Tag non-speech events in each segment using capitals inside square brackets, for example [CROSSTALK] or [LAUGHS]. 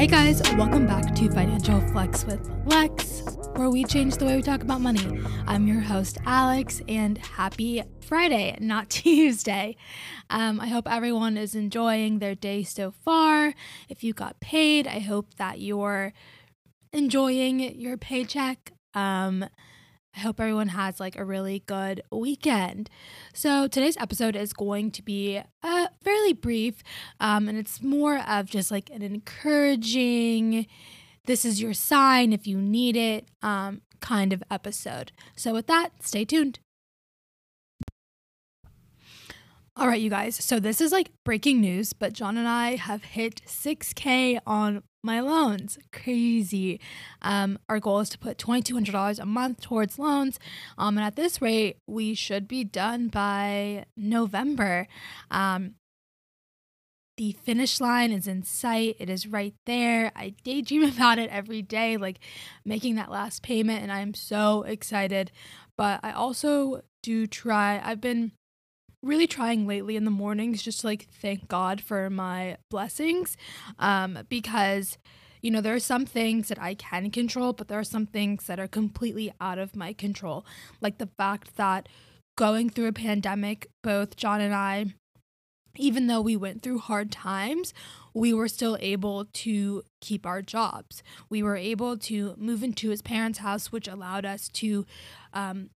Hey guys, welcome back to Financial Flex with Lex, where we change the way we talk about money. I'm your host, Alex, and happy Friday, not [LAUGHS] Tuesday. Um, I hope everyone is enjoying their day so far. If you got paid, I hope that you're enjoying your paycheck. Um, I hope everyone has like a really good weekend. So, today's episode is going to be a fairly brief, um, and it's more of just like an encouraging, this is your sign if you need it um, kind of episode. So, with that, stay tuned. All right, you guys. So this is like breaking news, but John and I have hit 6K on my loans. Crazy. Um, our goal is to put $2,200 a month towards loans. Um, and at this rate, we should be done by November. Um, the finish line is in sight. It is right there. I daydream [LAUGHS] about it every day, like making that last payment, and I'm so excited. But I also do try, I've been really trying lately in the mornings just to like thank God for my blessings um because you know there are some things that I can control but there are some things that are completely out of my control like the fact that going through a pandemic both John and I even though we went through hard times, we were still able to keep our jobs. We were able to move into his parents' house, which allowed us to um,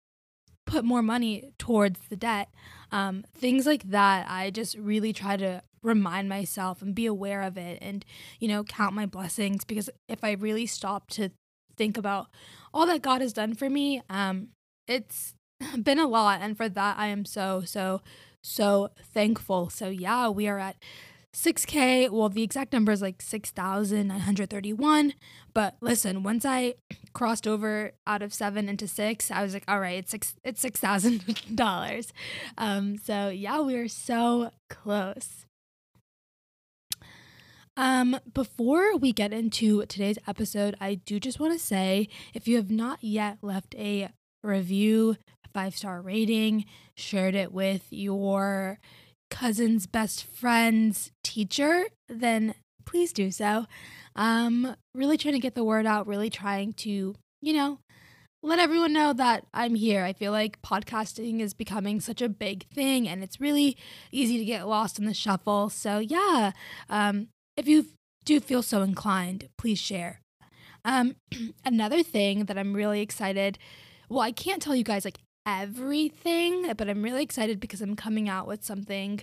put more money towards the debt. Um, things like that, I just really try to remind myself and be aware of it and, you know, count my blessings because if I really stop to think about all that God has done for me, um, it's [LAUGHS] been a lot. And for that, I am so, so, so thankful. So, yeah, we are at 6K. Well, the exact number is like 6,931. But listen, once I [CLEARS THROAT] crossed over out of seven into six, I was like, all right, it's six, it's six thousand dollars. [LAUGHS] Um, so yeah, we are so close. Um, before we get into today's episode, I do just want to say if you have not yet left a review, five star rating, shared it with your cousin's best friend's teacher, then please do so. Um, really trying to get the word out, really trying to, you know, let everyone know that I'm here. I feel like podcasting is becoming such a big thing and it's really easy to get lost in the shuffle. So, yeah, um, if you do feel so inclined, please share. Um, [CLEARS THROAT] another thing that I'm really excited, well, I can't tell you guys like everything, but I'm really excited because I'm coming out with something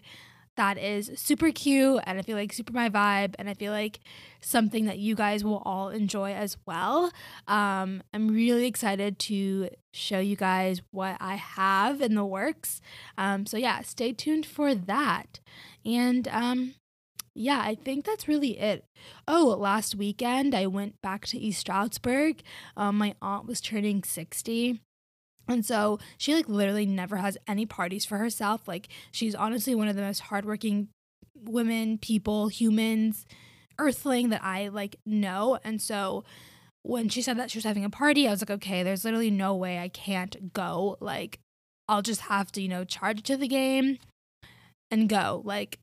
that is super cute and I feel like super my vibe and I feel like something that you guys will all enjoy as well. Um, I'm really excited to show you guys what I have in the works. Um, so yeah, stay tuned for that. And um, yeah, I think that's really it. Oh, last weekend I went back to East Stroudsburg. Um, my aunt was turning 60 and so she like literally never has any parties for herself. Like she's honestly one of the most hardworking women, people, humans, earthling that I like know. And so when she said that she was having a party, I was like, okay, there's literally no way I can't go. Like I'll just have to, you know, charge to the game and go. Like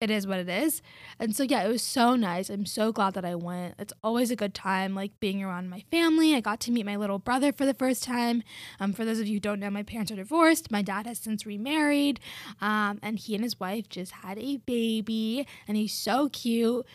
it is what it is. And so yeah, it was so nice. I'm so glad that I went. It's always a good time like being around my family. I got to meet my little brother for the first time. Um for those of you who don't know, my parents are divorced. My dad has since remarried. Um and he and his wife just had a baby and he's so cute.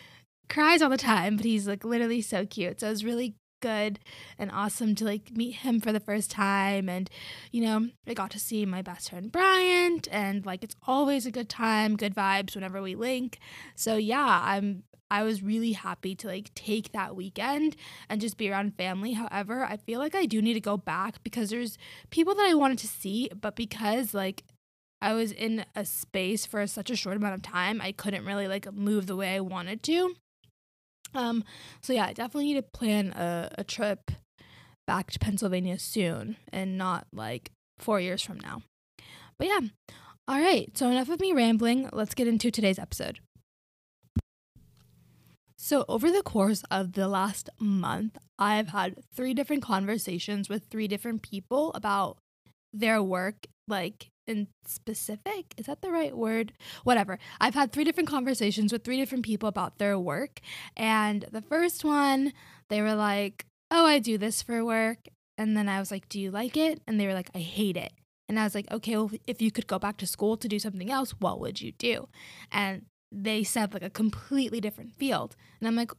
Cries all the time, but he's like literally so cute. So it was really good and awesome to like meet him for the first time. And you know i got to see my best friend bryant and like it's always a good time good vibes whenever we link. So yeah i'm i was really happy to like take that weekend and just be around family. However i feel like i do need to go back because there's people that i wanted to see but because like I was in a space for such a short amount of time, I couldn't really like move the way I wanted to. Um, so yeah, I definitely need to plan a, a trip back to Pennsylvania soon and not like four years from now. But yeah, all right, so enough of me rambling. Let's get into today's episode. So, over the course of the last month, I've had three different conversations with three different people about their work, like in specific. Is that the right word? Whatever. I've had three different conversations with three different people about their work. And the first one, they were like, Oh, I do this for work. And then I was like, Do you like it? And they were like, I hate it. And I was like, Okay, well, if you could go back to school to do something else, what would you do? And they said like a completely different field. And I'm like,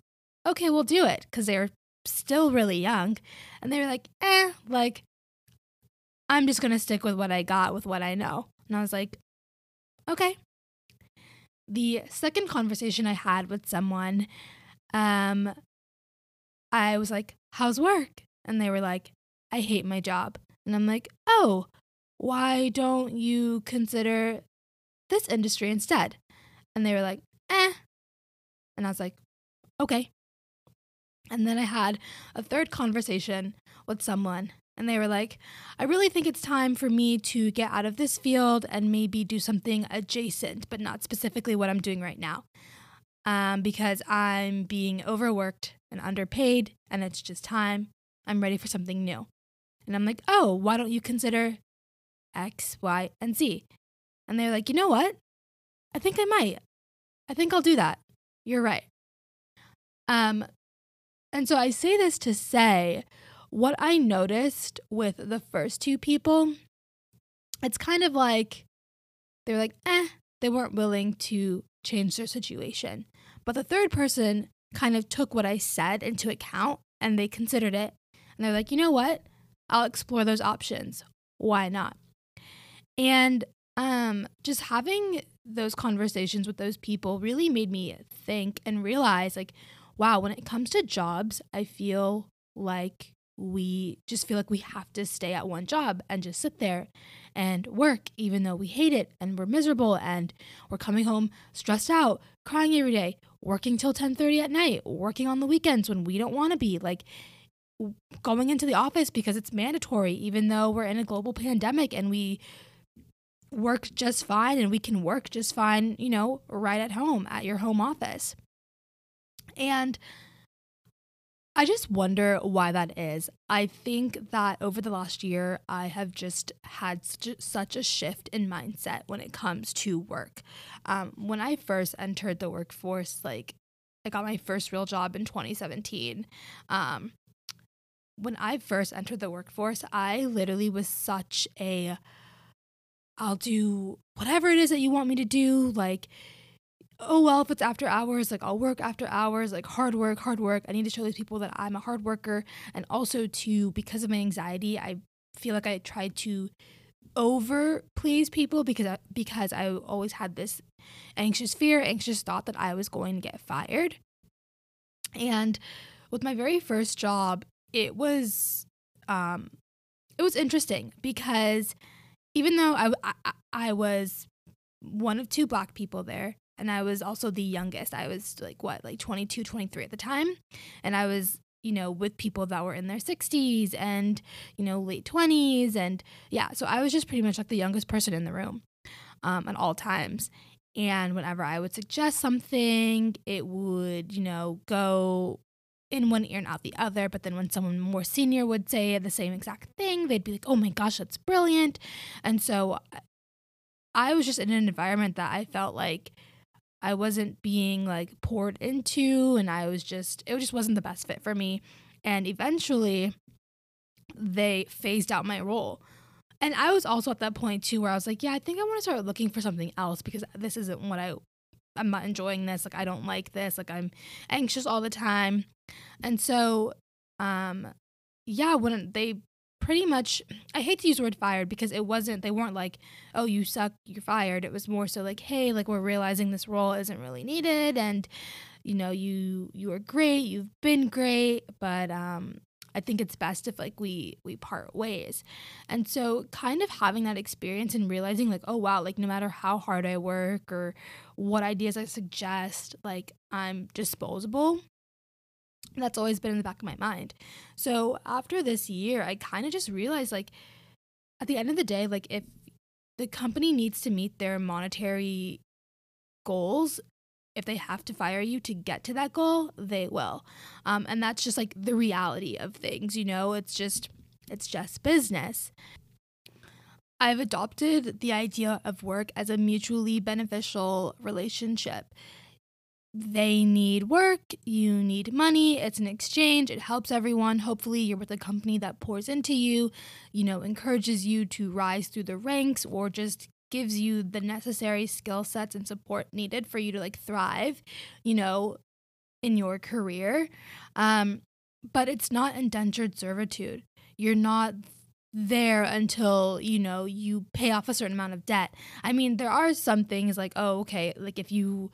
Okay, we'll do it. Cause they were still really young. And they were like, Eh, like, I'm just going to stick with what I got, with what I know. And I was like, okay. The second conversation I had with someone, um, I was like, how's work? And they were like, I hate my job. And I'm like, oh, why don't you consider this industry instead? And they were like, eh. And I was like, okay. And then I had a third conversation with someone and they were like, I really think it's time for me to get out of this field and maybe do something adjacent, but not specifically what I'm doing right now. Um, because I'm being overworked and underpaid, and it's just time. I'm ready for something new. And I'm like, oh, why don't you consider X, Y, and Z? And they're like, you know what? I think I might. I think I'll do that. You're right. Um, and so I say this to say what I noticed with the first two people, it's kind of like they're like, eh, they weren't willing to change their situation. But the third person kind of took what I said into account and they considered it. And they're like, you know what? I'll explore those options. Why not? And um, just having those conversations with those people really made me think and realize like, wow, when it comes to jobs, I feel like we just feel like we have to stay at one job and just sit there and work even though we hate it and we're miserable and we're coming home stressed out crying every day working till 10:30 at night working on the weekends when we don't want to be like going into the office because it's mandatory even though we're in a global pandemic and we work just fine and we can work just fine you know right at home at your home office. And I just wonder why that is. I think that over the last year, I have just had such a, such a shift in mindset when it comes to work. Um, when I first entered the workforce, like I got my first real job in 2017. Um, when I first entered the workforce, I literally was such a I'll do whatever it is that you want me to do. Like, oh well if it's after hours like i'll work after hours like hard work hard work. I need to show these people that i'm a hard worker. And also to because of my anxiety i feel like i tried to over please people because I, because i always had this anxious fear anxious thought that i was going to get fired. And with my very first job it was um it was interesting because even though I, I, I was one of two black people there and I was also the youngest. I was like what, like 22, 23 at the time. And I was, you know, with people that were in their 60s and, you know, late 20s and yeah, so I was just pretty much like the youngest person in the room um at all times. And whenever I would suggest something, it would, you know, go in one ear and out the other. But then when someone more senior would say the same exact thing, they'd be like, oh my gosh, that's brilliant. And so I was just in an environment that I felt like I wasn't being like poured into and I was just it just wasn't the best fit for me. And eventually they phased out my role. And I was also at that point too where I was like, yeah, I think I want to start looking for something else because this isn't what I I'm not enjoying this. Like I don't like this. Like I'm anxious all the time. And so um yeah, when they pretty much I hate to use the word fired because it wasn't they weren't like, "Oh, you suck, you're fired." It was more so like, "Hey, like we're realizing this role isn't really needed and you know, you you are great, you've been great, but um I think it's best if like we we part ways. And so kind of having that experience and realizing like, oh wow, like no matter how hard I work or what ideas I suggest, like I'm disposable that's always been in the back of my mind. So after this year, I kind of just realized like at the end of the day, like if the company needs to meet their monetary goals, if they have to fire you to get to that goal, they will. Um, and that's just like the reality of things, you know, it's just it's just business. I've adopted the idea of work as a mutually beneficial relationship. They need work, you need money, it's an exchange, it helps everyone. Hopefully, you're with a company that pours into you, you know, encourages you to rise through the ranks or just gives you the necessary skill sets and support needed for you to like thrive, you know, in your career. Um, but it's not indentured servitude. You're not there until you know you pay off a certain amount of debt i mean there are some things like oh okay like if you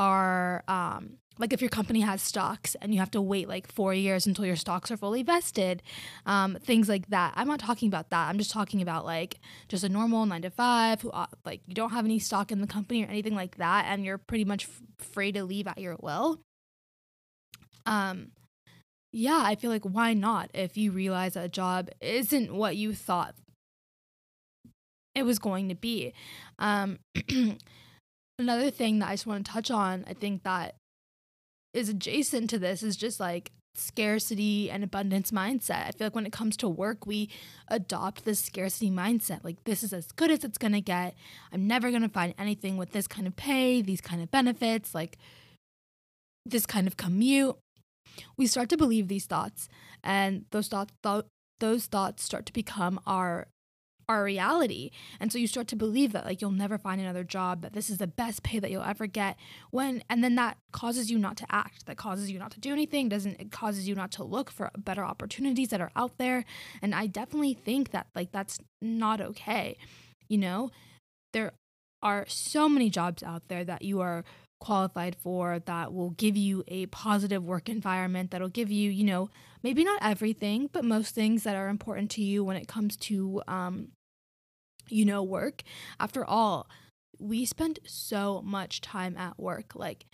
are um like if your company has stocks and you have to wait like four years until your stocks are fully vested um, things like that. I'm not talking about that. I'm just talking about like just a normal nine to five who uh, like you don't have any stock in the company or anything like that and you're pretty much f- free to leave at your will. Um yeah, I feel like why not if you realize that a job isn't what you thought it was going to be. Um, [CLEARS THROAT] another thing that I just want to touch on, I think that is adjacent to this is just like scarcity and abundance mindset. I feel like when it comes to work, we adopt this scarcity mindset. Like, this is as good as it's going to get. I'm never going to find anything with this kind of pay, these kind of benefits, like this kind of commute we start to believe these thoughts and those thoughts th- those thoughts start to become our our reality. And so you start to believe that like you'll never find another job that this is the best pay that you'll ever get when and then that causes you not to act that causes you not to do anything doesn't it causes you not to look for better opportunities that are out there. And i definitely think that like that's not okay you know? There are so many jobs out there that you are qualified for that will give you a positive work environment that'll give you you know maybe not everything but most things that are important to you when it comes to um you know work. After all we spend so much time at work. Like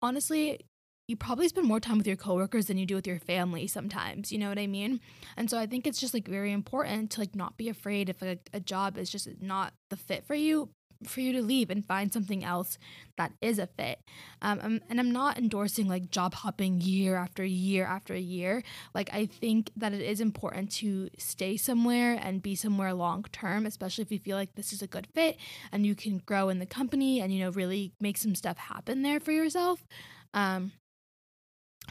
honestly you probably spend more time with your coworkers than you do with your family sometimes you know what i mean? And so i think it's just like very important to like not be afraid if a, a job is just not the fit for you for you to leave and find something else that is a fit. Um, I'm, and I'm not endorsing like job hopping year after year after year. Like, I think that it is important to stay somewhere and be somewhere long term, especially if you feel like this is a good fit and you can grow in the company and, you know, really make some stuff happen there for yourself. Um,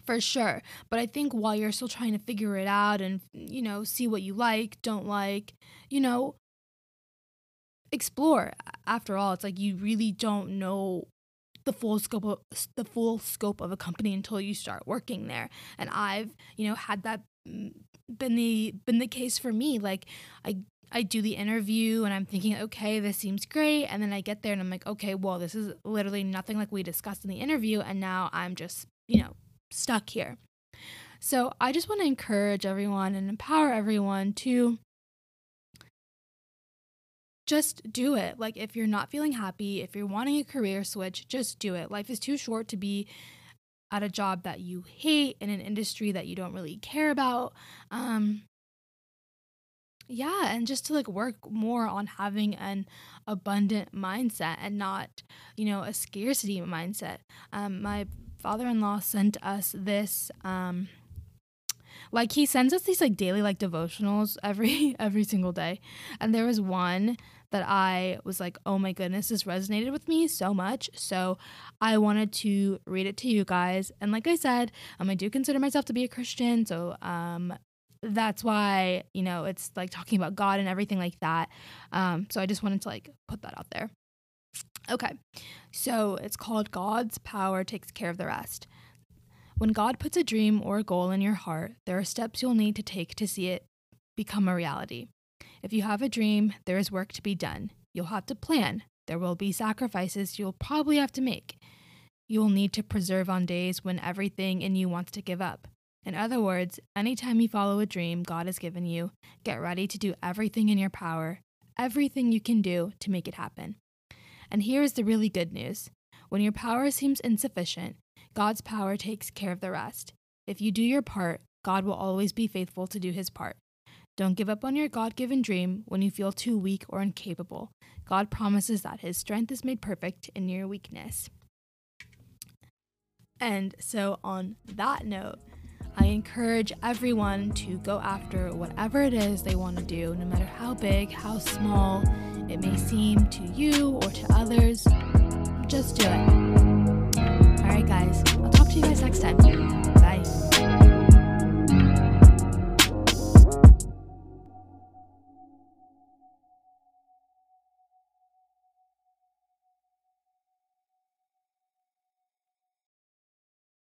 for sure. But I think while you're still trying to figure it out and, you know, see what you like, don't like, you know, explore. After all, it's like you really don't know the full scope of the full scope of a company until you start working there. And I've, you know, had that mm, been the been the case for me. Like I I do the interview and I'm thinking, okay, this seems great. And then I get there and I'm like, okay, well, this is literally nothing like we discussed in the interview. And now I'm just, you know, stuck here. So I just want to encourage everyone and empower everyone to just do it. Like, if you're not feeling happy, if you're wanting a career switch, just do it. Life is too short to be at a job that you hate in an industry that you don't really care about. Um, yeah, and just to like work more on having an abundant mindset and not, you know, a scarcity mindset. Um, my father in law sent us this. Um, like he sends us these like daily like devotionals every [LAUGHS] every single day and there was one that I was like, oh my goodness, this resonated with me so much. So I wanted to read it to you guys. And like I said, um, I do consider myself to be a Christian. So um, that's why, you know, it's like talking about God and everything like that. Um, so I just wanted to like put that out there. Okay. So it's called God's Power Takes Care of the Rest. When God puts a dream or a goal in your heart, there are steps you'll need to take to see it become a reality. If you have a dream, there is work to be done. You'll have to plan. There will be sacrifices you'll probably have to make. You will need to preserve on days when everything in you wants to give up. In other words, anytime you follow a dream God has given you, get ready to do everything in your power, everything you can do to make it happen. And here is the really good news when your power seems insufficient, God's power takes care of the rest. If you do your part, God will always be faithful to do his part. Don't give up on your God given dream when you feel too weak or incapable. God promises that His strength is made perfect in your weakness. And so, on that note, I encourage everyone to go after whatever it is they want to do, no matter how big, how small it may seem to you or to others. Just do it. All right, guys, I'll talk to you guys next time.